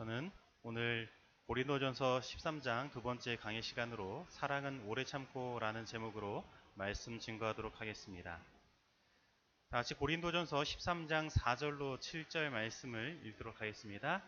저는 오늘 고린도전서 13장 두 번째 강의 시간으로 사랑은 오래 참고라는 제목으로 말씀 증거하도록 하겠습니다. 다 같이 고린도전서 13장 4절로 7절 말씀을 읽도록 하겠습니다.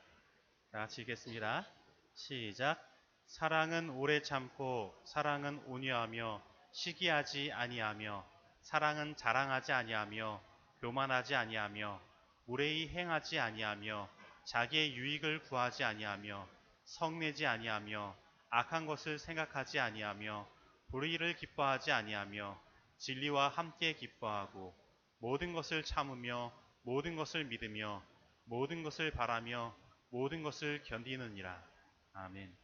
다 같이 읽겠습니다. 시작. 사랑은 오래 참고 사랑은 온유하며 시기하지 아니하며 사랑은 자랑하지 아니하며 교만하지 아니하며 무례히 행하지 아니하며 자기의 유익을 구하지 아니하며 성내지 아니하며 악한 것을 생각하지 아니하며 불의를 기뻐하지 아니하며 진리와 함께 기뻐하고 모든 것을 참으며 모든 것을 믿으며 모든 것을 바라며 모든 것을 견디느니라. 아멘.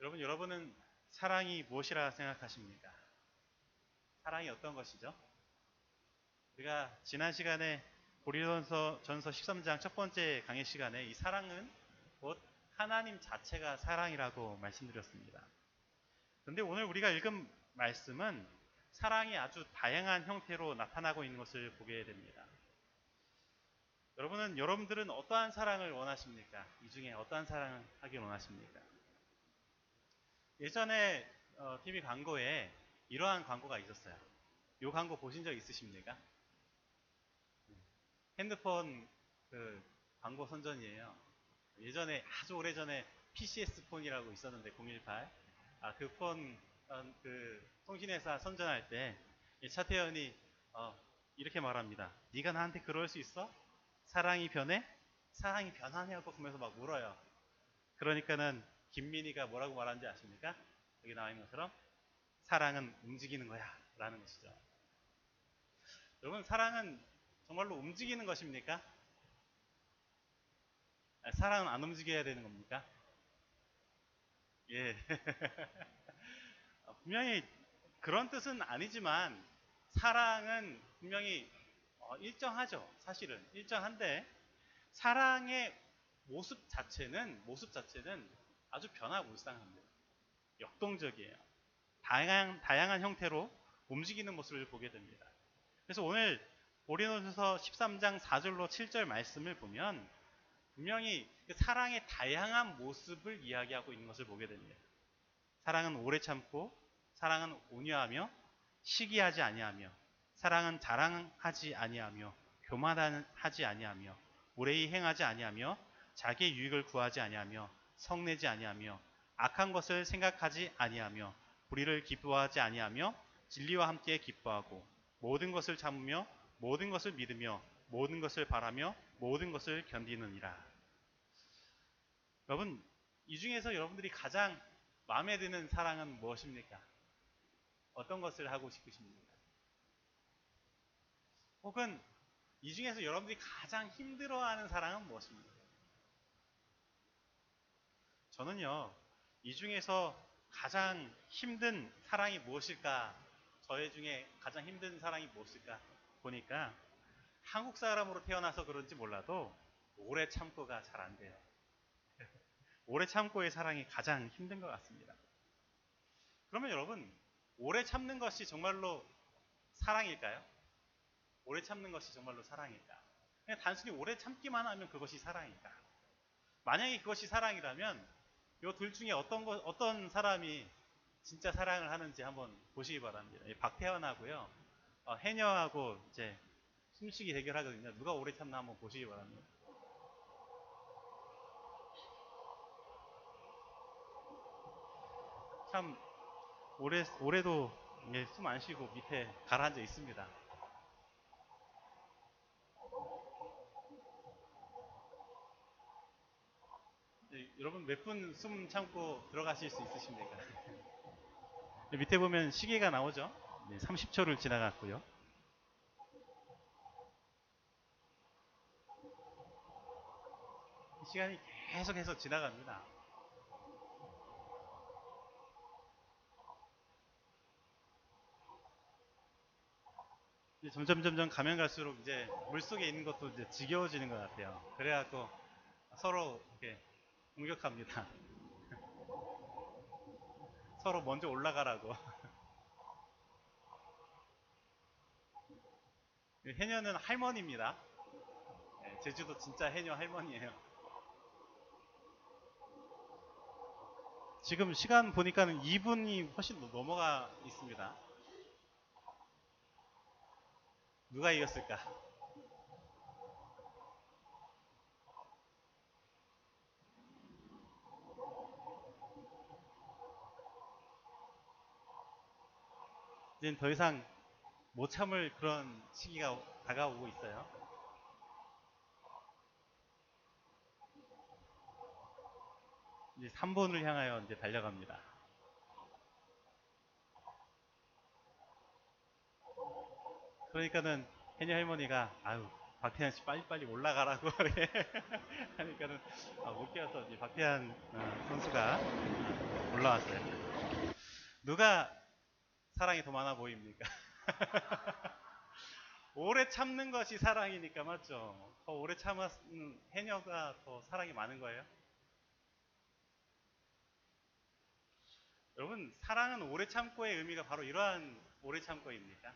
여러분, 여러분은 사랑이 무엇이라 생각하십니까? 사랑이 어떤 것이죠? 우리가 지난 시간에 고린도전서 전서 13장 첫 번째 강의 시간에 이 사랑은 곧 하나님 자체가 사랑이라고 말씀드렸습니다. 그런데 오늘 우리가 읽은 말씀은 사랑이 아주 다양한 형태로 나타나고 있는 것을 보게 됩니다. 여러분은 여러분들은 어떠한 사랑을 원하십니까? 이 중에 어떠한 사랑을 하길 원하십니까? 예전에 어, TV 광고에 이러한 광고가 있었어요. 이 광고 보신 적 있으십니까? 핸드폰 그 광고 선전이에요. 예전에 아주 오래 전에 PCS 폰이라고 있었는데 018. 아 그 폰 그 통신회사 선전할 때 차태현이 어, 이렇게 말합니다. 네가 나한테 그럴 수 있어? 사랑이 변해? 사랑이 변하냐고 하면서 막 물어요. 그러니까는 김민희가 뭐라고 말하는지 아십니까? 여기 나와 있는 것처럼 사랑은 움직이는 거야 라는 것이죠. 여러분 사랑은 정말로 움직이는 것입니까? 사랑은 안 움직여야 되는 겁니까? 예. 분명히 그런 뜻은 아니지만 사랑은 분명히 어, 일정하죠. 사실은 일정한데 사랑의 모습 자체는 모습 자체는 아주 변화무쌍합니다. 역동적이에요. 다양한 다양한 형태로 움직이는 모습을 보게 됩니다. 그래서 오늘 고린도전서 13장 4절로 7절 말씀을 보면 분명히 그 사랑의 다양한 모습을 이야기하고 있는 것을 보게 됩니다. 사랑은 오래 참고 사랑은 온유하며 시기하지 아니하며 사랑은 자랑하지 아니하며 교만하지 아니하며 무례히 행하지 아니하며 자기의 유익을 구하지 아니하며 성내지 아니하며 악한 것을 생각하지 아니하며 불의를 기뻐하지 아니하며 진리와 함께 기뻐하고 모든 것을 참으며 모든 것을 믿으며 모든 것을 바라며 모든 것을 견디느니라. 여러분, 이 중에서 여러분들이 가장 마음에 드는 사랑은 무엇입니까? 어떤 것을 하고 싶으십니까? 혹은 이 중에서 여러분들이 가장 힘들어하는 사랑은 무엇입니까? 저는요, 이 중에서 가장 힘든 사랑이 무엇일까? 저의 중에 가장 힘든 사랑이 무엇일까? 보니까 한국 사람으로 태어나서 그런지 몰라도 오래 참고가 잘 안 돼요. 오래 참고의 사랑이 가장 힘든 것 같습니다. 그러면 여러분, 오래 참는 것이 정말로 사랑일까요? 오래 참는 것이 정말로 사랑일까? 그냥 단순히 오래 참기만 하면 그것이 사랑일까? 만약에 그것이 사랑이라면 이 둘 중에 어떤 거, 어떤 사람이 진짜 사랑을 하는지 한번 보시기 바랍니다. 박태환하고요. 어, 해녀하고 이제 숨쉬기 대결하거든요. 누가 오래 참나 한번 보시기 바랍니다. 참 올해 올해도 숨안 쉬고 밑에 가라앉아 있습니다. 네, 여러분 몇 분 숨 참고 들어가실 수 있으십니까? 네, 밑에 보면 시계가 나오죠? 네, 30초를 지나갔고요. 시간이 계속해서 지나갑니다. 점점 점점 가면 갈수록 이제 물 속에 있는 것도 이제 지겨워지는 것 같아요. 그래갖고 서로 이렇게 공격합니다. 서로 먼저 올라가라고. 그 해녀는 할머니입니다. 네, 제주도 진짜 해녀 할머니예요. 지금 시간 보니까는 2분이 훨씬 넘어가 있습니다. 누가 이겼을까? 이젠 더 이상 못 참을 그런 시기가 다가오고 있어요. 이제 3번을 향하여 이제 달려갑니다. 그러니까는 해녀 할머니가 아유 박태환 씨 빨리빨리 올라가라고 이렇게 하니까는 아, 못 깨어서 이제 박태환 어, 선수가 어, 올라왔어요. 누가 사랑이 더 많아 보입니까? 오래 참는 것이 사랑이니까 맞죠? 더 오래 참았는 해녀가 더 사랑이 많은 거예요? 여러분 사랑은 오래 참고의 의미가 바로 이러한 오래 참고입니다.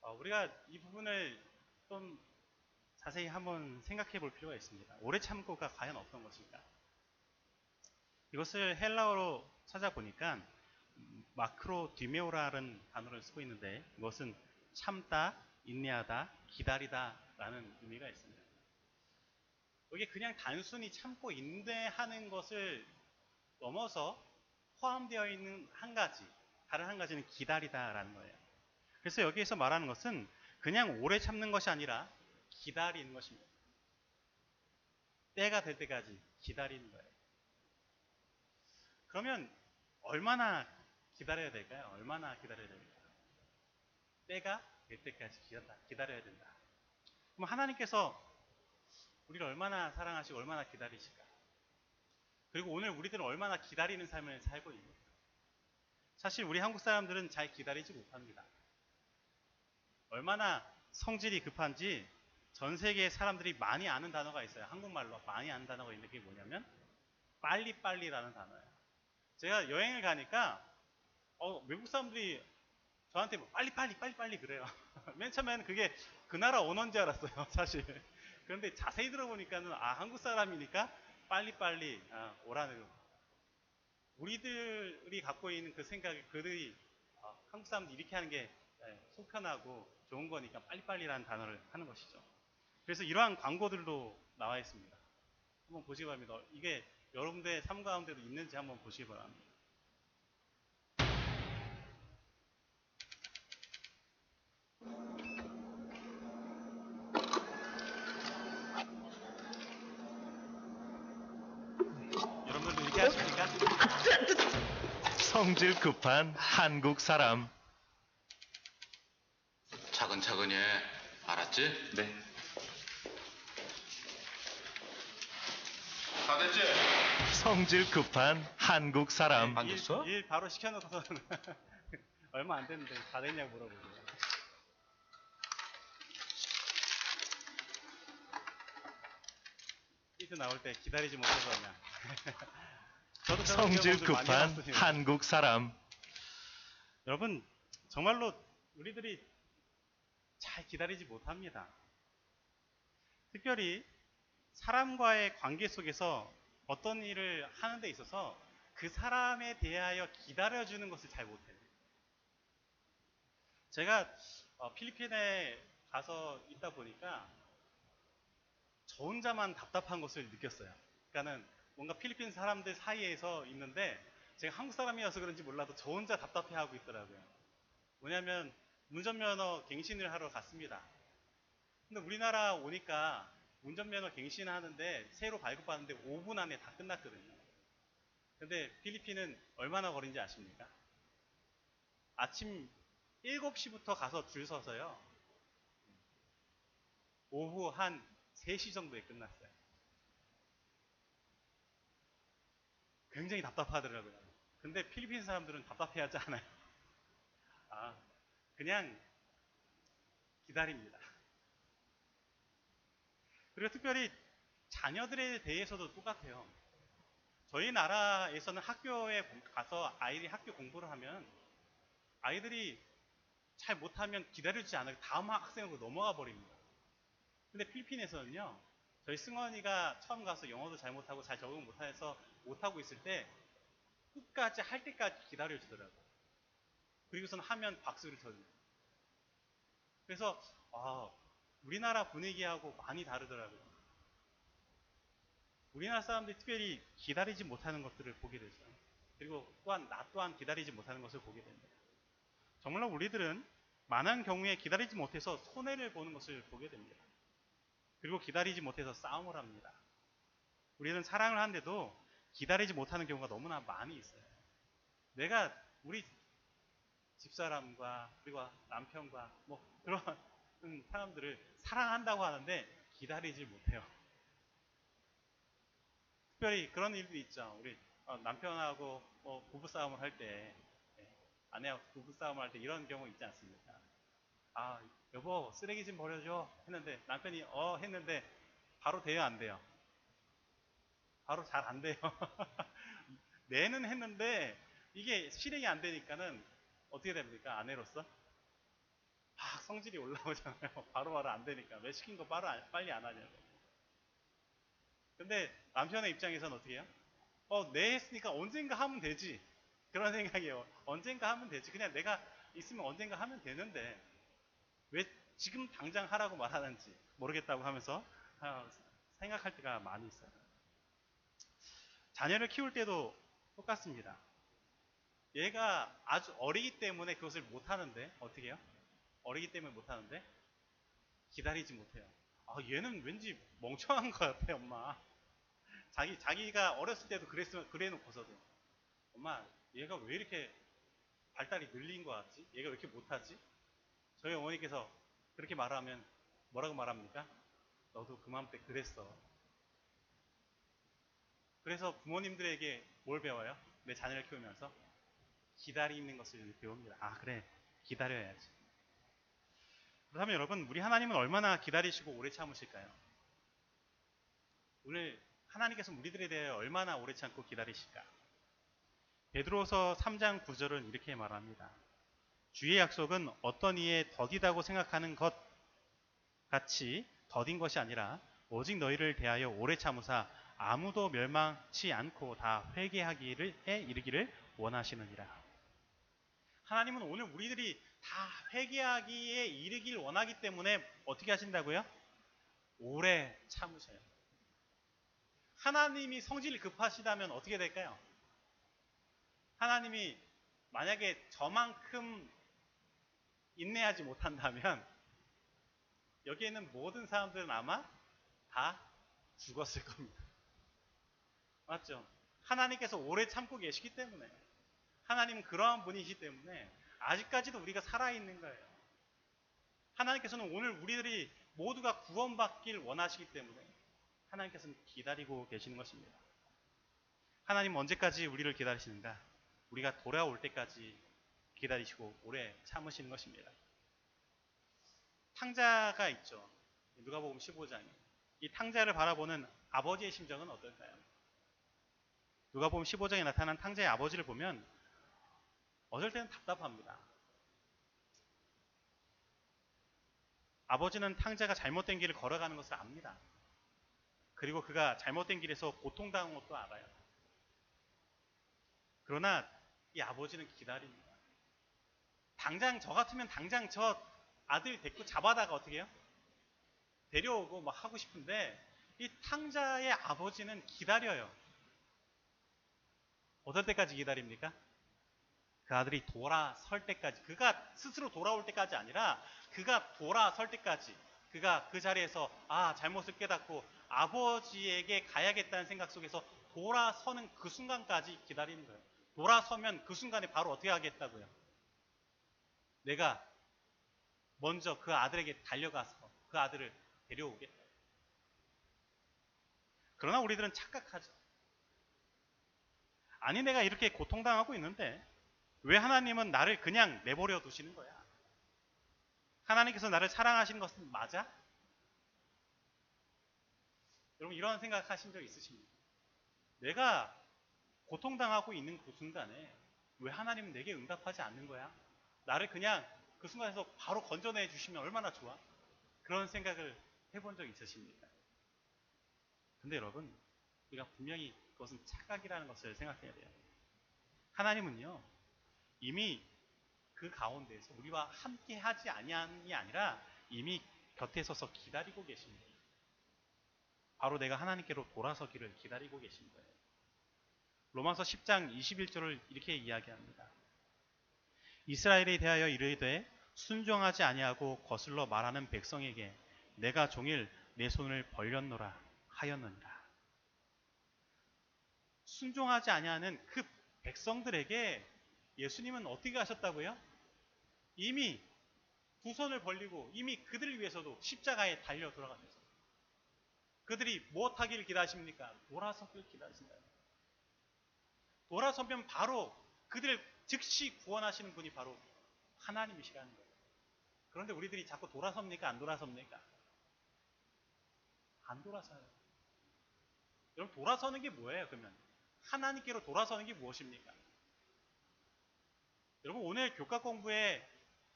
어, 우리가 이 부분을 좀 자세히 한번 생각해 볼 필요가 있습니다. 오래 참고가 과연 어떤 것일까? 이것을 헬라어로 찾아보니까 음, 마크로 디메오라는 단어를 쓰고 있는데 이것은 참다, 인내하다, 기다리다라는 의미가 있습니다. 이게 그냥 단순히 참고 인내하는 것을 넘어서 포함되어 있는 한 가지, 다른 한 가지는 기다리다라는 거예요. 그래서 여기에서 말하는 것은 그냥 오래 참는 것이 아니라 기다리는 것입니다. 때가 될 때까지 기다리는 거예요. 그러면 얼마나 기다려야 될까요? 얼마나 기다려야 됩니까? 때가 될 때까지 기다려, 기다려야 된다. 그럼 하나님께서 우리를 얼마나 사랑하시고 얼마나 기다리실까? 그리고 오늘 우리들은 얼마나 기다리는 삶을 살고 있는가? 사실 우리 한국 사람들은 잘 기다리지 못합니다. 얼마나 성질이 급한지 전 세계 사람들이 많이 아는 단어가 있어요. 한국말로 많이 아는 단어가 있는데 그게 뭐냐면 빨리빨리라는 단어예요. 제가 여행을 가니까 어, 외국 사람들이 저한테 뭐 빨리빨리 빨리빨리 그래요. 맨 처음에는 그게 그 나라 언어인지 알았어요. 사실. 그런데 자세히 들어보니까는 아 한국 사람이니까 빨리빨리 아, 오라는 거. 우리들이 갖고 있는 그 생각이 그들이 어, 한국 사람들이 이렇게 하는 게 예, 속편하고 좋은 거니까 빨리빨리라는 단어를 하는 것이죠. 그래서 이러한 광고들도 나와 있습니다. 한번 보시기 바랍니다. 이게 여러분들의 삶 가운데도 있는지 한번 보시기 바랍니다. 여러분들도 이렇게 하십니까? 성질 급한 한국 사람. 차근차근히 해. 알았지? 네. 다 됐지? 성질 급한 한국 사람. 안 됐어? 일, 일 바로 시켜놓고서는 얼마 안 됐는데 다 됐냐고 물어보고. 히트 나올 때 기다리지 못해서 그냥. 저도 저런 성질 경험들 많이 급한. 한국 사람. 여러분 정말로 우리들이 잘 기다리지 못합니다. 특별히 사람과의 관계 속에서 어떤 일을 하는 데 있어서 그 사람에 대하여 기다려주는 것을 잘 못해요. 제가 어, 필리핀에 가서 있다 보니까 저 혼자만 답답한 것을 느꼈어요. 그러니까는 뭔가 필리핀 사람들 사이에서 있는데 제가 한국 사람이어서 그런지 몰라도 저 혼자 답답해하고 있더라고요. 뭐냐면 운전면허 갱신을 하러 갔습니다. 근데 우리나라 오니까 운전면허 갱신하는데 새로 발급받는데 5분 안에 다 끝났거든요. 근데 필리핀은 얼마나 걸린지 아십니까? 아침 7시부터 가서 줄 서서요. 오후 한 3시 정도에 끝났어요. 굉장히 답답하더라고요. 근데 필리핀 사람들은 답답해하지 않아요. 아, 그냥 기다립니다. 그리고 특별히 자녀들에 대해서도 똑같아요. 저희 나라에서는 학교에 공- 가서 아이들이 학교 공부를 하면 아이들이 잘 못하면 기다려주지 않아요. 다음 학생으로 넘어가 버립니다. 근데 필리핀에서는요, 저희 승원이가 처음 가서 영어도 잘 못하고 잘 적응 못해서 못하고 있을 때 끝까지 할 때까지 기다려주더라고요. 그리고선 하면 박수를 쳐줍니다. 그래서 아, 우리나라 분위기하고 많이 다르더라고요. 우리나라 사람들이 특별히 기다리지 못하는 것들을 보게 되죠. 그리고 또한 나 또한 기다리지 못하는 것을 보게 됩니다. 정말로 우리들은 많은 경우에 기다리지 못해서 손해를 보는 것을 보게 됩니다. 그리고 기다리지 못해서 싸움을 합니다. 우리는 사랑을 하는데도 기다리지 못하는 경우가 너무나 많이 있어요. 내가 우리 집사람과 그리고 남편과 뭐 그런 사람들을 사랑한다고 하는데 기다리질 못해요. 특별히 그런 일도 있죠. 우리 어, 남편하고 뭐 부부 싸움을 할 때 아내하고 부부 싸움을 할 때 이런 경우 있지 않습니까? 아 여보 쓰레기 좀 버려줘 했는데 남편이 어 했는데 바로 돼요 안 돼요? 바로 잘 안 돼요. 내는 했는데 이게 실행이 안 되니까는 어떻게 됩니까? 아내로서 막 성질이 올라오잖아요. 바로 바로 안 되니까 왜 시킨 거 바로 안- 빨리 안 하냐고. 근데 남편의 입장에서는 어떻게 해요? 어, 내 했으니까 언젠가 하면 되지. 그런 생각이에요. 언젠가 하면 되지. 그냥 내가 있으면 언젠가 하면 되는데 왜 지금 당장 하라고 말하는지 모르겠다고 하면서 아, 생각할 때가 많이 있어요. 자녀를 키울 때도 똑같습니다. 얘가 아주 어리기 때문에 그것을 못하는데 어떻게 해요? 어리기 때문에 못하는데 기다리지 못해요. 아 얘는 왠지 멍청한 것 같아 엄마. 자기 자기가 어렸을 때도 그랬으면 그래 놓고서도 엄마 얘가 왜 이렇게 발달이 늘린 것 같지? 얘가 왜 이렇게 못하지? 저희 어머니께서 그렇게 말하면 뭐라고 말합니까? 너도 그맘 때 그랬어. 그래서 부모님들에게 뭘 배워요? 내 자녀를 키우면서 기다리는 것을 배웁니다. 아 그래 기다려야지. 그렇다면 여러분 우리 하나님은 얼마나 기다리시고 오래 참으실까요? 오늘 하나님께서 우리들에 대해 얼마나 오래 참고 기다리실까? 베드로서 3장 9절은 이렇게 말합니다. 주의 약속은 어떤 이의 더디다고 생각하는 것 같이 더딘 것이 아니라 오직 너희를 대하여 오래 참으사 아무도 멸망치 않고 다 회개하기를 해 이르기를 원하시느니라. 하나님은 오늘 우리들이 다 회개하기에 이르길 원하기 때문에 어떻게 하신다고요? 오래 참으셔요. 하나님이 성질이 급하시다면 어떻게 될까요? 하나님이 만약에 저만큼 인내하지 못한다면 여기에 있는 모든 사람들은 아마 다 죽었을 겁니다. 맞죠? 하나님께서 오래 참고 계시기 때문에 하나님은 그러한 분이시기 때문에 아직까지도 우리가 살아있는 거예요. 하나님께서는 오늘 우리들이 모두가 구원받길 원하시기 때문에 하나님께서는 기다리고 계시는 것입니다. 하나님 언제까지 우리를 기다리시는가? 우리가 돌아올 때까지 기다리시고 오래 참으시는 것입니다. 탕자가 있죠. 누가복음 15장에 이 탕자를 바라보는 아버지의 심정은 어떨까요? 누가복음 15장에 나타난 탕자의 아버지를 보면 어쩔 때는 답답합니다. 아버지는 탕자가 잘못된 길을 걸어가는 것을 압니다. 그리고 그가 잘못된 길에서 고통당한 것도 알아요. 그러나 이 아버지는 기다립니다. 당장 저 같으면 당장 저 아들 데리고 잡아다가 어떻게 해요? 데려오고 막 하고 싶은데 이 탕자의 아버지는 기다려요. 어떨 때까지 기다립니까? 그 아들이 돌아설 때까지, 그가 스스로 돌아올 때까지 아니라 그가 돌아설 때까지, 그가 그 자리에서 아, 잘못을 깨닫고 아버지에게 가야겠다는 생각 속에서 돌아서는 그 순간까지 기다리는 거예요. 돌아서면 그 순간에 바로 어떻게 하겠다고요? 내가 먼저 그 아들에게 달려가서 그 아들을 데려오겠다. 그러나 우리들은 착각하죠. 아니, 내가 이렇게 고통당하고 있는데, 왜 하나님은 나를 그냥 내버려 두시는 거야? 하나님께서 나를 사랑하시는 것은 맞아? 여러분, 이런 생각 하신 적 있으십니까? 내가 고통당하고 있는 그 순간에 왜 하나님은 내게 응답하지 않는 거야? 나를 그냥 그 순간에서 바로 건져내 주시면 얼마나 좋아? 그런 생각을 해본 적 있으십니까? 근데 여러분, 우리가 분명히 그것은 착각이라는 것을 생각해야 돼요. 하나님은요, 이미 그 가운데서 우리와 함께 하지 아니함이 아니라 이미 곁에 서서 기다리고 계십니다. 바로 내가 하나님께로 돌아서기를 기다리고 계신 거예요. 로마서 10장 21절을 이렇게 이야기합니다. 이스라엘에 대하여 이르되 순종하지 아니하고 거슬러 말하는 백성에게 내가 종일 내 손을 벌렸노라 하였느니라. 순종하지 아니하는 그 백성들에게 예수님은 어떻게 하셨다고요? 이미 두 손을 벌리고 이미 그들을 위해서도 십자가에 달려 돌아가셨어요. 그들이 무엇하기를 기다리십니까? 돌아서기를 기다리신다. 돌아서면 바로 그들을 즉시 구원하시는 분이 바로 하나님이시라는 거예요. 그런데 우리들이 자꾸 돌아섭니까? 안 돌아섭니까? 안 돌아서요. 여러분 돌아서는 게 뭐예요? 그러면 하나님께로 돌아서는 게 무엇입니까? 여러분 오늘 교과 공부에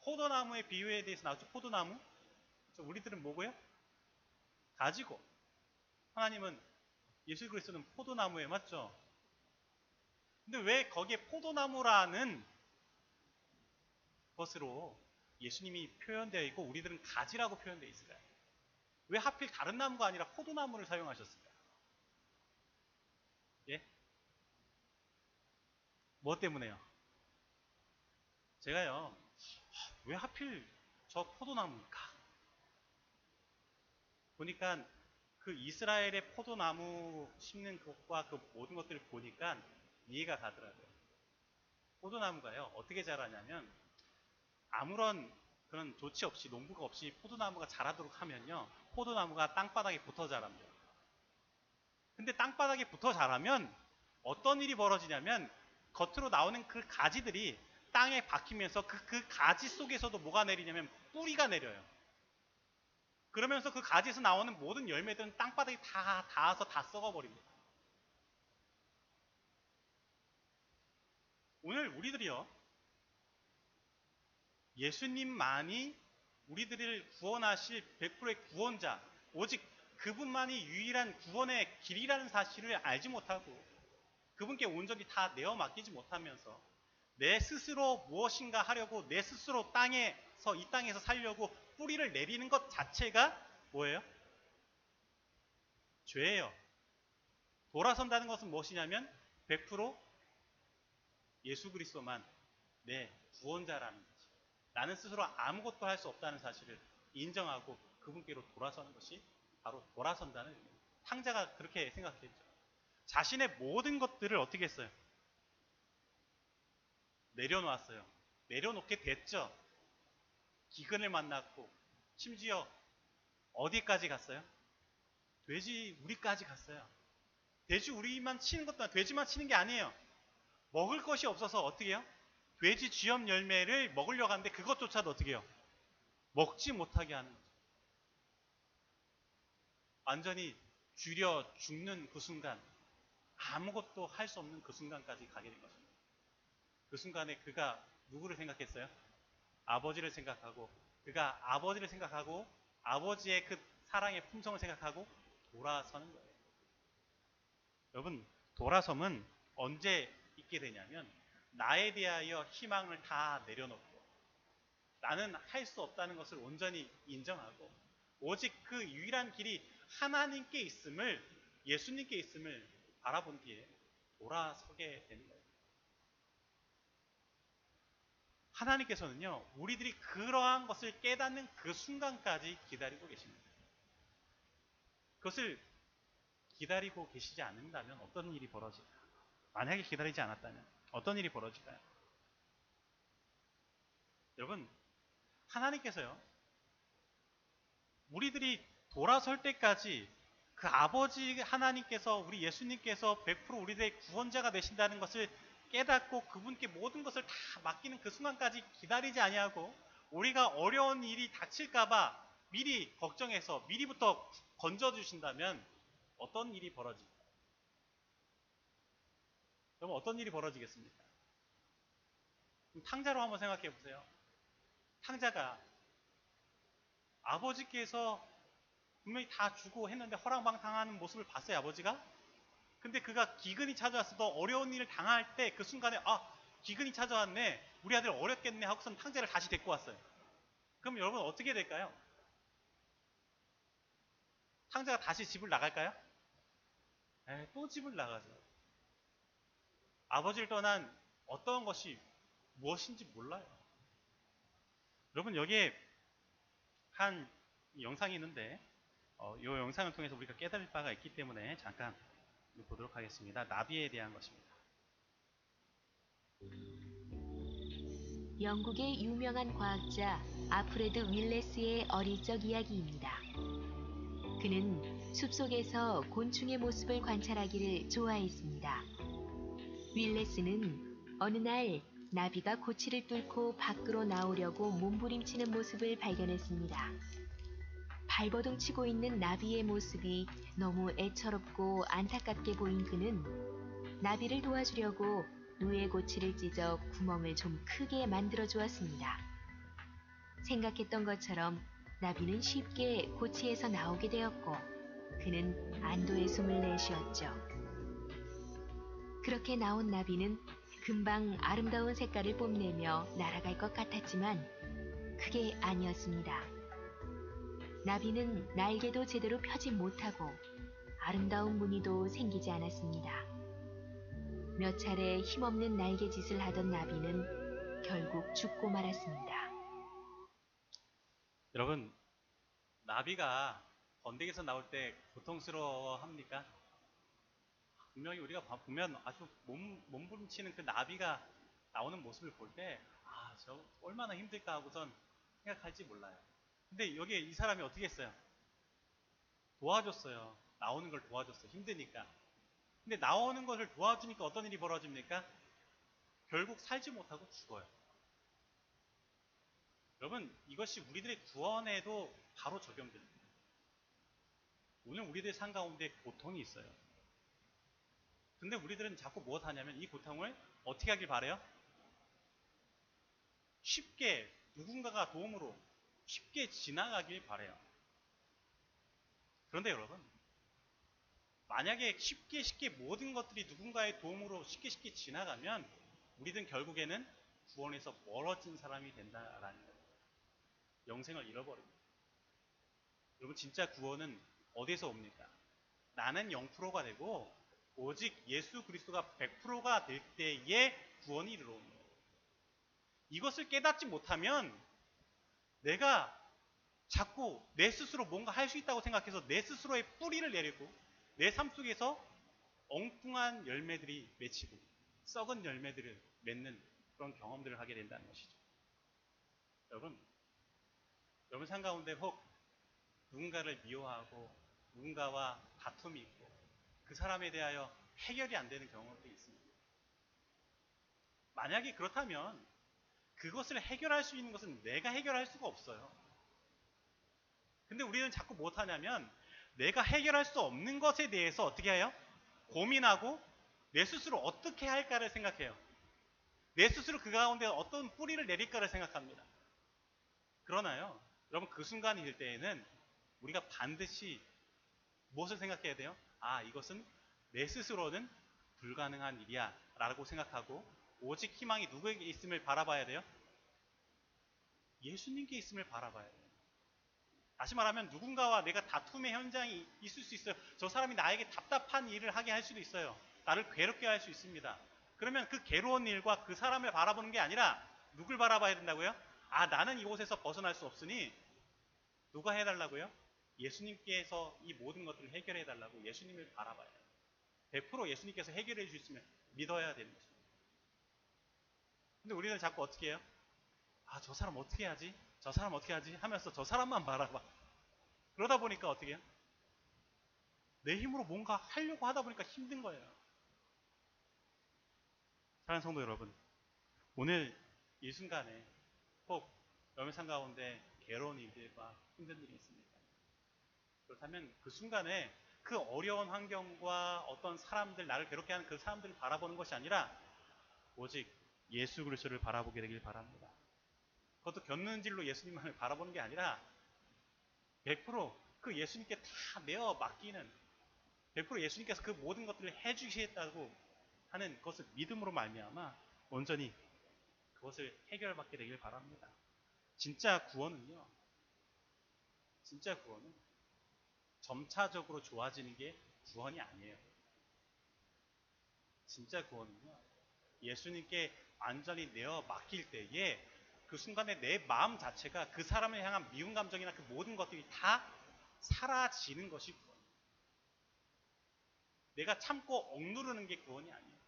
포도나무의 비유에 대해서 나왔죠. 포도나무. 우리들은 뭐고요? 가지고. 하나님은 예수 그리스도는 포도나무에 맞죠? 근데 왜 거기에 포도나무라는 것으로 예수님이 표현되어 있고 우리들은 가지라고 표현되어 있을까요? 왜 하필 다른 나무가 아니라 포도나무를 사용하셨을까요? 예? 뭐 때문에요? 제가요, 왜 하필 저 포도나무일까? 보니까 그 이스라엘의 포도나무 심는 것과 그 모든 것들을 보니까 이해가 가더라고요. 포도나무가요, 어떻게 자라냐면, 아무런 그런 조치 없이, 농부가 없이 포도나무가 자라도록 하면요, 포도나무가 땅바닥에 붙어 자랍니다. 근데 땅바닥에 붙어 자라면 어떤 일이 벌어지냐면, 겉으로 나오는 그 가지들이 땅에 박히면서 그, 그 가지 속에서도 뭐가 내리냐면 뿌리가 내려요. 그러면서 그 가지에서 나오는 모든 열매들은 땅바닥에 다 닿아서 다 썩어버립니다. 오늘 우리들이요, 예수님만이 우리들을 구원하실 100%의 구원자, 오직 그분만이 유일한 구원의 길이라는 사실을 알지 못하고 그분께 온전히 다 내어 맡기지 못하면서 내 스스로 무엇인가 하려고 내 스스로 땅에서 이 땅에서 살려고 뿌리를 내리는 것 자체가 뭐예요? 죄예요. 돌아선다는 것은 무엇이냐면 100% 예수 그리스도만 내 구원자라는 거지. 나는 스스로 아무것도 할 수 없다는 사실을 인정하고 그분께로 돌아서는 것이 바로 돌아선다는 의미입니다. 탕자가 그렇게 생각했죠. 자신의 모든 것들을 어떻게 했어요? 내려놓았어요. 내려놓게 됐죠. 기근을 만났고 심지어 어디까지 갔어요? 돼지 우리까지 갔어요. 돼지 우리만 치는 것도 돼지만 치는 게 아니에요. 먹을 것이 없어서 어떻게 해요? 돼지 쥐염 열매를 먹으려고 하는데 그것조차도 어떻게 해요? 먹지 못하게 하는 거죠. 완전히 줄여 죽는 그 순간 아무것도 할 수 없는 그 순간까지 가게 된 것입니다. 그 순간에 그가 누구를 생각했어요? 아버지를 생각하고 그가 아버지를 생각하고 아버지의 그 사랑의 품성을 생각하고 돌아서는 거예요. 여러분 돌아섬은 언제 있게 되냐면 나에 대하여 희망을 다 내려놓고 나는 할 수 없다는 것을 온전히 인정하고 오직 그 유일한 길이 하나님께 있음을 예수님께 있음을 바라본 뒤에 돌아서게 되는 거예요. 하나님께서는요, 우리들이 그러한 것을 깨닫는 그 순간까지 기다리고 계십니다. 그것을 기다리고 계시지 않는다면 어떤 일이 벌어질까? 만약에 기다리지 않았다면 어떤 일이 벌어질까요? 여러분, 하나님께서요, 우리들이 돌아설 때까지 그 아버지 하나님께서 우리 예수님께서 100% 우리들의 구원자가 되신다는 것을 깨닫고 그분께 모든 것을 다 맡기는 그 순간까지 기다리지 아니하고 우리가 어려운 일이 닥칠까봐 미리 걱정해서 미리부터 건져 주신다면 어떤 일이 벌어질까 요? 그럼 어떤 일이 벌어지겠습니까? 탕자로 한번 생각해 보세요. 탕자가 아버지께서 분명히 다 주고 했는데 허랑방탕하는 모습을 봤어요 아버지가. 근데 그가 기근이 찾아왔어도 어려운 일을 당할 때 그 순간에 아 기근이 찾아왔네 우리 아들 어렵겠네 하고선 탕자를 다시 데리고 왔어요. 그럼 여러분 어떻게 될까요? 탕자가 다시 집을 나갈까요? 에이, 또 집을 나가죠. 아버지를 떠난 어떤 것이 무엇인지 몰라요. 여러분 여기에 한 영상이 있는데 어, 이 영상을 통해서 우리가 깨달을 바가 있기 때문에 잠깐 보도록 하겠습니다. 나비에 대한 것입니다. 영국의 유명한 과학자 아프레드 윌레스의 어릴 적 이야기입니다. 그는 숲속에서 곤충의 모습을 관찰하기를 좋아했습니다. 윌레스는 어느 날 나비가 고치를 뚫고 밖으로 나오려고 몸부림치는 모습을 발견했습니다. 발버둥 치고 있는 나비의 모습이 너무 애처롭고 안타깝게 보인 그는 나비를 도와주려고 누에 고치를 찢어 구멍을 좀 크게 만들어 주었습니다. 생각했던 것처럼 나비는 쉽게 고치에서 나오게 되었고 그는 안도의 숨을 내쉬었죠. 그렇게 나온 나비는 금방 아름다운 색깔을 뽐내며 날아갈 것 같았지만 그게 아니었습니다. 나비는 날개도 제대로 펴지 못하고 아름다운 무늬도 생기지 않았습니다. 몇 차례 힘없는 날개짓을 하던 나비는 결국 죽고 말았습니다. 여러분 나비가 번데기에서 나올 때 고통스러워 합니까? 분명히 우리가 봐- 보면 아주 몸, 몸부림치는 그 나비가 나오는 모습을 볼 때, 아, 저 얼마나 힘들까 하고선 생각할지 몰라요. 근데 여기에 이 사람이 어떻게 했어요? 도와줬어요. 나오는 걸 도와줬어요. 힘드니까. 근데 나오는 것을 도와주니까 어떤 일이 벌어집니까? 결국 살지 못하고 죽어요. 여러분, 이것이 우리들의 구원에도 바로 적용됩니다. 오늘 우리들 삶 가운데 고통이 있어요. 근데 우리들은 자꾸 무엇 하냐면 이 고통을 어떻게 하길 바래요? 쉽게 누군가가 도움으로 쉽게 지나가길 바래요. 그런데 여러분, 만약에 쉽게 쉽게 모든 것들이 누군가의 도움으로 쉽게 쉽게 지나가면 우리는 결국에는 구원에서 멀어진 사람이 된다라는 거예요. 영생을 잃어버립니다. 여러분 진짜 구원은 어디서 옵니까? 나는 0%가 되고 오직 예수 그리스도가 100%가 될 때에 구원이 이르러옵니다. 이것을 깨닫지 못하면 내가 자꾸 내 스스로 뭔가 할 수 있다고 생각해서 내 스스로의 뿌리를 내리고 내 삶 속에서 엉뚱한 열매들이 맺히고 썩은 열매들을 맺는 그런 경험들을 하게 된다는 것이죠. 여러분, 여러분 삶 가운데 혹 누군가를 미워하고 누군가와 다툼이 있고 그 사람에 대하여 해결이 안 되는 경우도 있습니다. 만약에 그렇다면 그것을 해결할 수 있는 것은 내가 해결할 수가 없어요. 근데 우리는 자꾸 못하냐면 내가 해결할 수 없는 것에 대해서 어떻게 해요? 고민하고 내 스스로 어떻게 할까를 생각해요. 내 스스로 그 가운데 어떤 뿌리를 내릴까를 생각합니다. 그러나요, 여러분 그 순간이 될 때에는 우리가 반드시 무엇을 생각해야 돼요? 아, 이것은 내 스스로는 불가능한 일이야 라고 생각하고 오직 희망이 누구에게 있음을 바라봐야 돼요? 예수님께 있음을 바라봐야 돼요. 다시 말하면 누군가와 내가 다툼의 현장이 있을 수 있어요. 저 사람이 나에게 답답한 일을 하게 할 수도 있어요. 나를 괴롭게 할 수 있습니다. 그러면 그 괴로운 일과 그 사람을 바라보는 게 아니라 누굴 바라봐야 된다고요? 아, 나는 이곳에서 벗어날 수 없으니 누가 해달라고요? 예수님께서 이 모든 것들을 해결해 달라고 예수님을 바라봐야 돼요. 100% 예수님께서 해결해 주셨으면 믿어야 되는 것입니다. 근데 우리는 자꾸 어떻게 해요? 아, 저 사람 어떻게 하지? 저 사람 어떻게 하지? 하면서 저 사람만 바라봐. 그러다 보니까 어떻게 해요? 내 힘으로 뭔가 하려고 하다 보니까 힘든 거예요. 사랑하는 성도 여러분, 오늘 이 순간에 혹 여러분 삶 가운데 괴로운 일들과 힘든 일이 있습니까? 그렇다면 그 순간에 그 어려운 환경과 어떤 사람들, 나를 괴롭게 하는 그 사람들을 바라보는 것이 아니라 오직 예수 그리스도를 바라보게 되길 바랍니다. 그것도 견는질로 예수님만을 바라보는 게 아니라 100%그 예수님께 다 내어 맡기는 100% 예수님께서 그 모든 것들을 해주시겠다고 하는 그것을 믿음으로 말미암아 온전히 그것을 해결받게 되길 바랍니다. 진짜 구원은요. 진짜 구원은 점차적으로 좋아지는 게 구원이 아니에요. 진짜 구원은요. 예수님께 완전히 내어 맡길 때에 그 순간에 내 마음 자체가 그 사람을 향한 미운 감정이나 그 모든 것들이 다 사라지는 것이 구원. 내가 참고 억누르는 게 구원이 아니에요.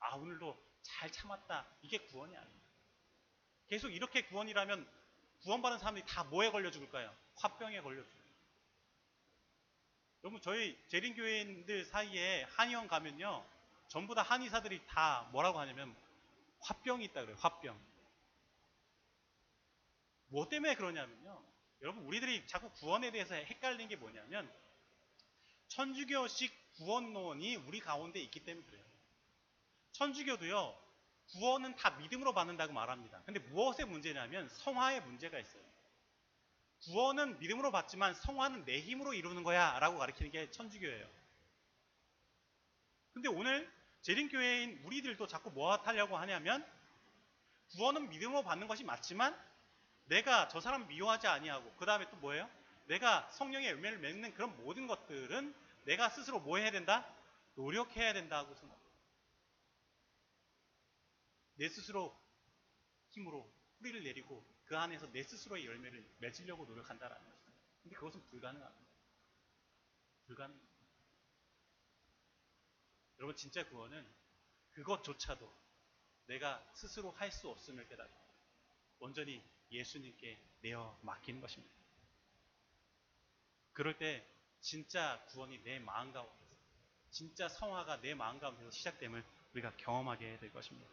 아, 오늘도 잘 참았다. 이게 구원이 아니에요. 계속 이렇게 구원이라면 구원받은 사람들이 다 뭐에 걸려 죽을까요? 화병에 걸려 죽어요. 여러분, 저희 재림교회인들 사이에 한의원 가면요. 전부 다 한의사들이 다 뭐라고 하냐면 화병이 있다 그래요. 화병. 뭐 때문에 그러냐면요. 여러분, 우리들이 자꾸 구원에 대해서 헷갈리는 게 뭐냐면 천주교식 구원론이 우리 가운데 있기 때문에 그래요. 천주교도요, 구원은 다 믿음으로 받는다고 말합니다. 근데 무엇의 문제냐면 성화의 문제가 있어요. 구원은 믿음으로 받지만 성화는 내 힘으로 이루는 거야 라고 가르치는 게 천주교예요. 근데 오늘 재림교회인 우리들도 자꾸 뭐 하려고 하냐면 구원은 믿음으로 받는 것이 맞지만 내가 저 사람 미워하지 아니하고 그 다음에 또 뭐예요? 내가 성령의 열매를 맺는 그런 모든 것들은 내가 스스로 뭐 해야 된다? 노력해야 된다고 생각합니다. 내 스스로 힘으로 뿌리를 내리고 그 안에서 내 스스로의 열매를 맺으려고 노력한다라는 것입니다. 근데 그것은 불가능합니다. 불가능. 여러분 진짜 구원은 그것조차도 내가 스스로 할 수 없음을 깨닫고 온전히 예수님께 내어 맡기는 것입니다. 그럴 때 진짜 구원이 내 마음 가운데서 진짜 성화가 내 마음 가운데서 시작됨을 우리가 경험하게 될 것입니다.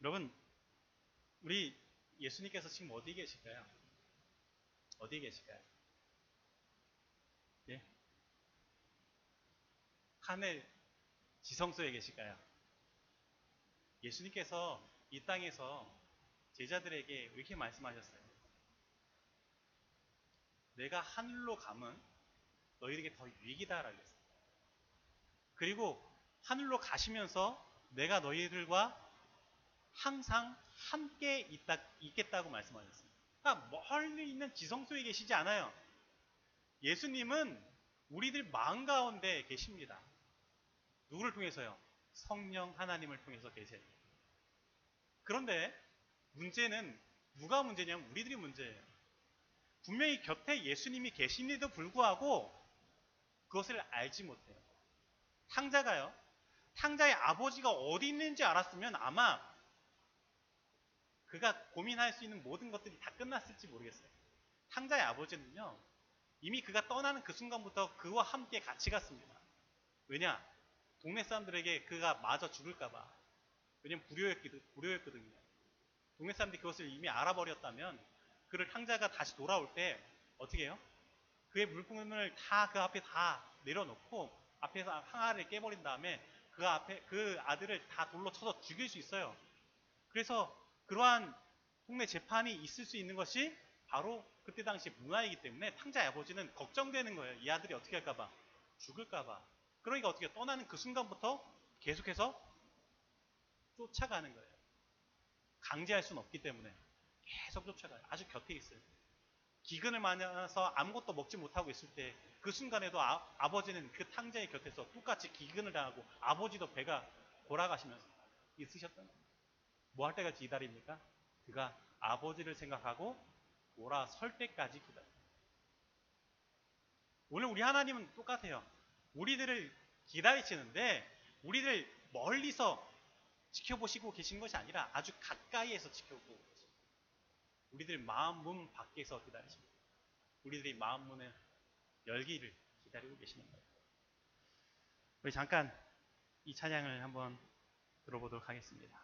여러분, 우리 예수님께서 지금 어디 계실까요? 어디 계실까요? 예? 하늘 지성소에 계실까요? 예수님께서 이 땅에서 제자들에게 이렇게 말씀하셨어요. 내가 하늘로 가면 너희에게 더 유익이다라고 했어요. 그리고 하늘로 가시면서 내가 너희들과 항상 함께 있다, 있겠다고 말씀하셨습니다. 그러니까 멀리 있는 지성소에 계시지 않아요. 예수님은 우리들 마음 가운데 계십니다. 누구를 통해서요? 성령 하나님을 통해서 계세요. 그런데 문제는 누가 문제냐면 우리들이 문제예요. 분명히 곁에 예수님이 계심에도 불구하고 그것을 알지 못해요. 탕자가요. 탕자의 아버지가 어디 있는지 알았으면 아마 그가 고민할 수 있는 모든 것들이 다 끝났을지 모르겠어요. 탕자의 아버지는요. 이미 그가 떠나는 그 순간부터 그와 함께 같이 갔습니다. 왜냐? 동네 사람들에게 그가 마저 죽을까봐. 왜냐면 불효였거든요. 동네 사람들이 그것을 이미 알아버렸다면 그를 탕자가 다시 돌아올 때 어떻게 해요? 그의 물품을 다 그 앞에 다 내려놓고 앞에서 항아를 깨버린 다음에 그 앞에 그 아들을 다 돌로 쳐서 죽일 수 있어요. 그래서 그러한 동네 재판이 있을 수 있는 것이 바로 그때 당시 문화이기 때문에 탕자의 아버지는 걱정되는 거예요. 이 아들이 어떻게 할까봐 죽을까봐. 그러니까 어떻게 떠나는 그 순간부터 계속해서 쫓아가는 거예요. 강제할 수는 없기 때문에 계속 쫓아가요. 아주 곁에 있어요. 기근을 만나서 아무것도 먹지 못하고 있을 때 그 순간에도 아, 버지는그 탕자의 곁에서 똑같이 기근을 당하고 아버지도 배가 돌아가시면서 있으셨던 거예요. 뭐 할 때까지 기다립니까? 그가 아버지를 생각하고 돌아설 때까지 기다려요. 오늘 우리 하나님은 똑같아요. 우리들을 기다리시는데 우리를 멀리서 지켜보시고 계신 것이 아니라 아주 가까이에서 지켜보고 계십니다. 우리들 마음 문 밖에서 기다리십니다. 우리들이 마음 문을 열기를 기다리고 계시는 거예요. 우리 잠깐 이 찬양을 한번 들어보도록 하겠습니다.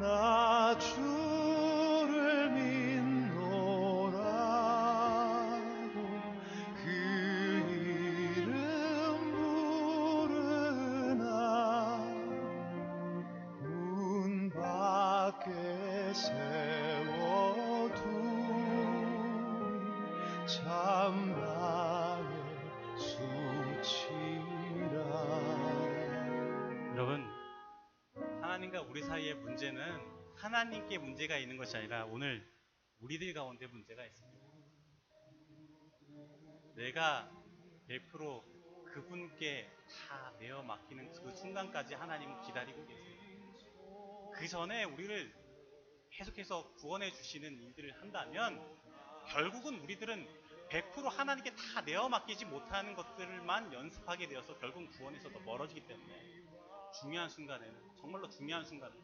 나주 문제가 있는 것이 아니라 오늘 우리들 가운데 문제가 있습니다. 내가 100% 그분께 다 내어 맡기는 그 순간까지 하나님은 기다리고 계세요. 그 전에 우리를 계속해서 구원해 주시는 일들을 한다면 결국은 우리들은 100% 하나님께 다 내어 맡기지 못하는 것들만 연습하게 되어서 결국 구원에서 더 멀어지기 때문에 중요한 순간에는 정말로 중요한 순간에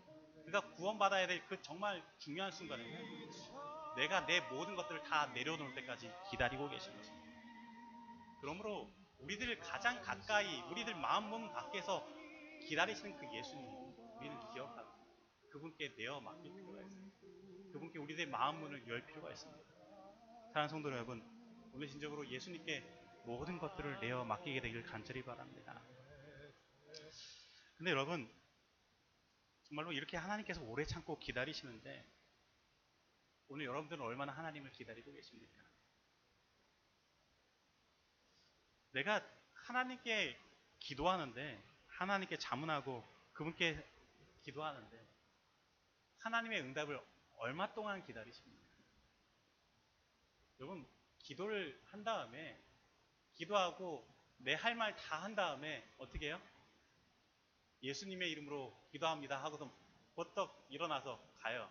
그가 구원받아야 될 그 정말 중요한 순간에는 내가 내 모든 것들을 다 내려놓을 때까지 기다리고 계신 것입니다. 그러므로 우리들 가장 가까이 우리들 마음 몸 밖에서 기다리시는 그 예수님 우리는 기억하고 그분께 내어 맡길 필요가 있습니다. 그분께 우리들의 마음 문을 열 필요가 있습니다. 사랑하는 성도 여러분, 오늘 진정으로 예수님께 모든 것들을 내어 맡기게 되길 간절히 바랍니다. 근데 여러분, 정말로 이렇게 하나님께서 오래 참고 기다리시는데 오늘 여러분들은 얼마나 하나님을 기다리고 계십니까? 내가 하나님께 기도하는데 하나님께 자문하고 그분께 기도하는데 하나님의 응답을 얼마 동안 기다리십니까? 여러분 기도를 한 다음에 기도하고 내 할 말 다 한 다음에 어떻게 해요? 예수님의 이름으로 기도합니다 하고서 버떡 일어나서 가요.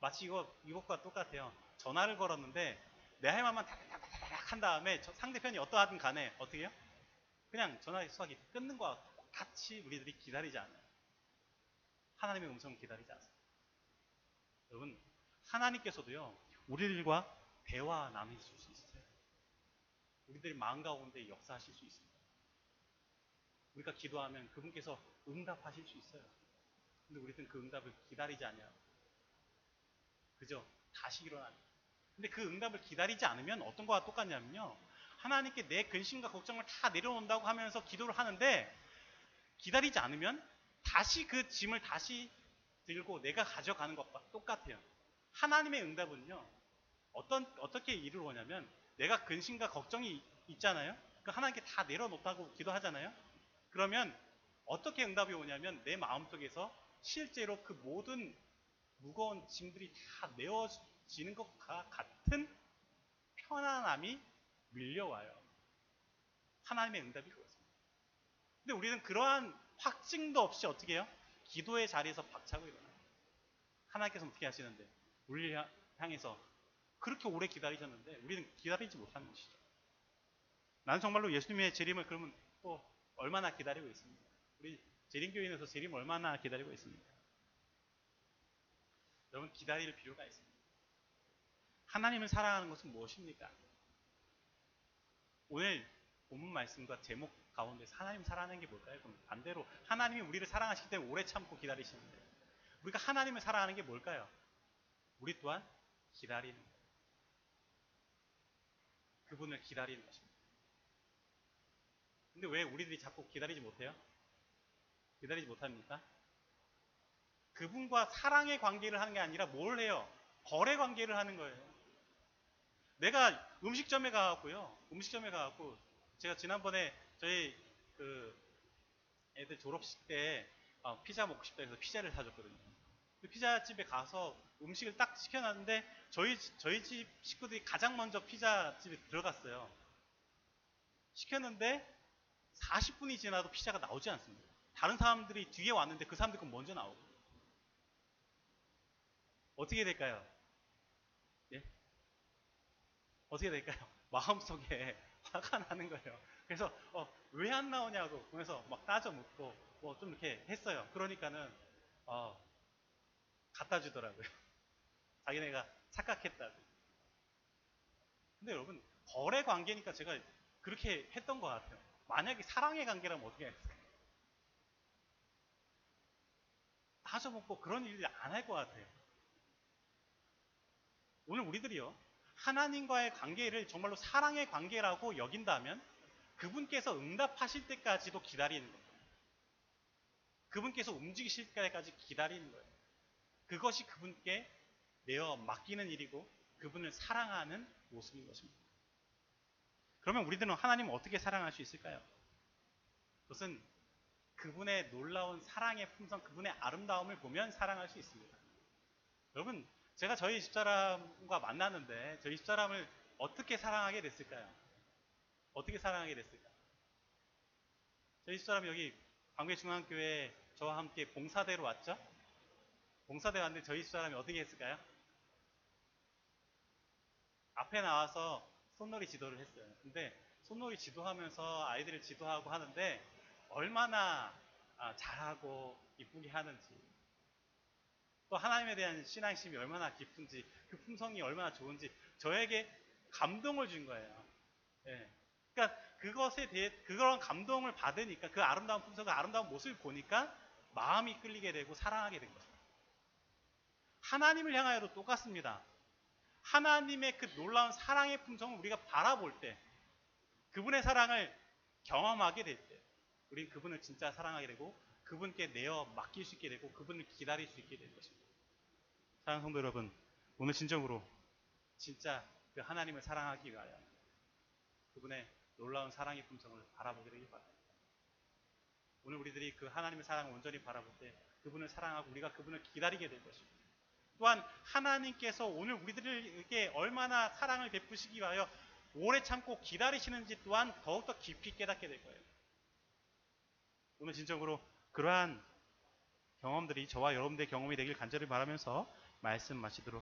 마치 이거 이것과 똑같아요. 전화를 걸었는데 내 할 말만 다다다닥 한 다음에 저 상대편이 어떠하든 간에 어떻게 해요? 그냥 전화 수화기 끊는 거와 같이 우리들이 기다리지 않아요. 하나님의 음성을 기다리지 않습니다. 여러분 하나님께서도요 우리들과 대화 나누실 수 있어요. 우리들의 마음 가운데 역사하실 수 있습니다. 우리가 기도하면 그분께서 응답하실 수 있어요. 근데 우리는 그 응답을 기다리지 않아요. 그죠? 다시 일어나요. 근데 그 응답을 기다리지 않으면 어떤 거와 똑같냐면요. 하나님께 내 근심과 걱정을 다 내려놓는다고 하면서 기도를 하는데 기다리지 않으면 다시 그 짐을 다시 들고 내가 가져가는 것과 똑같아요. 하나님의 응답은요. 어떤 어떻게 이루어냐면 내가 근심과 걱정이 있잖아요. 그 하나님께 다 내려놓다고 기도하잖아요. 그러면 어떻게 응답이 오냐면 내 마음속에서 실제로 그 모든 무거운 짐들이 다 메워지는 것과 같은 편안함이 밀려와요. 하나님의 응답이 그렇습니다. 근데 우리는 그러한 확증도 없이 어떻게 해요? 기도의 자리에서 박차고 일어나요. 하나님께서 어떻게 하시는데 우리를 향- 향해서 그렇게 오래 기다리셨는데 우리는 기다리지 못하는 것이죠. 나는 정말로 예수님의 재림을 그러면 또 얼마나 기다리고 있습니까? 우리 재림교인에서 재림 얼마나 기다리고 있습니까? 여러분 기다릴 필요가 있습니다. 하나님을 사랑하는 것은 무엇입니까? 오늘 본문 말씀과 제목 가운데서 하나님 사랑하는 게 뭘까요? 그럼 반대로 하나님이 우리를 사랑하시기 때문에 오래 참고 기다리시는데 우리가 하나님을 사랑하는 게 뭘까요? 우리 또한 기다리는. 그분을 기다리는 것입니다. 근데 왜 우리들이 자꾸 기다리지 못해요? 기다리지 못합니까? 그분과 사랑의 관계를 하는 게 아니라 뭘 해요? 거래 관계를 하는 거예요. 내가 음식점에 가갖고요. 음식점에 가갖고 제가 지난번에 저희 그 애들 졸업식 때 아, 피자 먹고 싶다 해서 피자를 사줬거든요. 그 피자집에 가서 음식을 딱 시켜놨는데 저희 저희 집 식구들이 가장 먼저 피자집에 들어갔어요. 시켰는데 40분이 지나도 피자가 나오지 않습니다. 다른 사람들이 뒤에 왔는데 그 사람들 건 먼저 나오고 어떻게 될까요? 예? 어떻게 될까요? 마음속에 화가 나는 거예요. 그래서 왜안 나오냐고 그래서 막 따져 묻고 뭐 좀 이렇게 했어요. 그러니까는 어, 갖다 주더라고요. 자기네가 착각했다고. 근데 여러분 거래 관계니까 제가 그렇게 했던 것 같아요. 만약에 사랑의 관계라면 어떻게 했을까요? 따져 묻고 그런 일을 안 할 것 같아요. 오늘 우리들이요. 하나님과의 관계를 정말로 사랑의 관계라고 여긴다면 그분께서 응답하실 때까지도 기다리는 거예요. 그분께서 움직이실 때까지 기다리는 거예요. 그것이 그분께 내어 맡기는 일이고 그분을 사랑하는 모습인 것입니다. 그러면 우리들은 하나님을 어떻게 사랑할 수 있을까요? 그것은 그분의 놀라운 사랑의 품성, 그분의 아름다움을 보면 사랑할 수 있습니다. 여러분, 제가 저희 집사람과 만났는데 저희 집사람을 어떻게 사랑하게 됐을까요? 어떻게 사랑하게 됐을까? 저희 집사람이 여기 광배중앙교회 저와 함께 봉사대로 왔죠? 봉사대 왔는데 저희 집사람이 어떻게 했을까요? 앞에 나와서 손놀이 지도를 했어요. 근데 손놀이 지도하면서 아이들을 지도하고 하는데 얼마나 아, 잘하고 이쁘게 하는지 또 하나님에 대한 신앙심이 얼마나 깊은지 그 품성이 얼마나 좋은지 저에게 감동을 준 거예요. 예. 그러니까 그것에 대해 그런 감동을 받으니까 그 아름다운 품성, 그 아름다운 모습을 보니까 마음이 끌리게 되고 사랑하게 된 것입니다. 하나님을 향하여도 똑같습니다. 하나님의 그 놀라운 사랑의 품성을 우리가 바라볼 때, 그분의 사랑을 경험하게 될 때, 우린 그분을 진짜 사랑하게 되고, 그분께 내어 맡길 수 있게 되고, 그분을 기다릴 수 있게 될 것입니다. 사랑하는 성도 여러분, 오늘 진정으로 진짜 그 하나님을 사랑하기 위하여 그분의 놀라운 사랑의 품성을 바라보게 되길 바랍니다. 오늘 우리들이 그 하나님의 사랑을 온전히 바라볼 때 그분을 사랑하고 우리가 그분을 기다리게 될 것입니다. 또한 하나님께서 오늘 우리들에게 얼마나 사랑을 베푸시기 위하여 오래 참고 기다리시는지 또한 더욱더 깊이 깨닫게 될 거예요. 오늘 진정으로 그러한 경험들이 저와 여러분들의 경험이 되길 간절히 바라면서 말씀 마치도록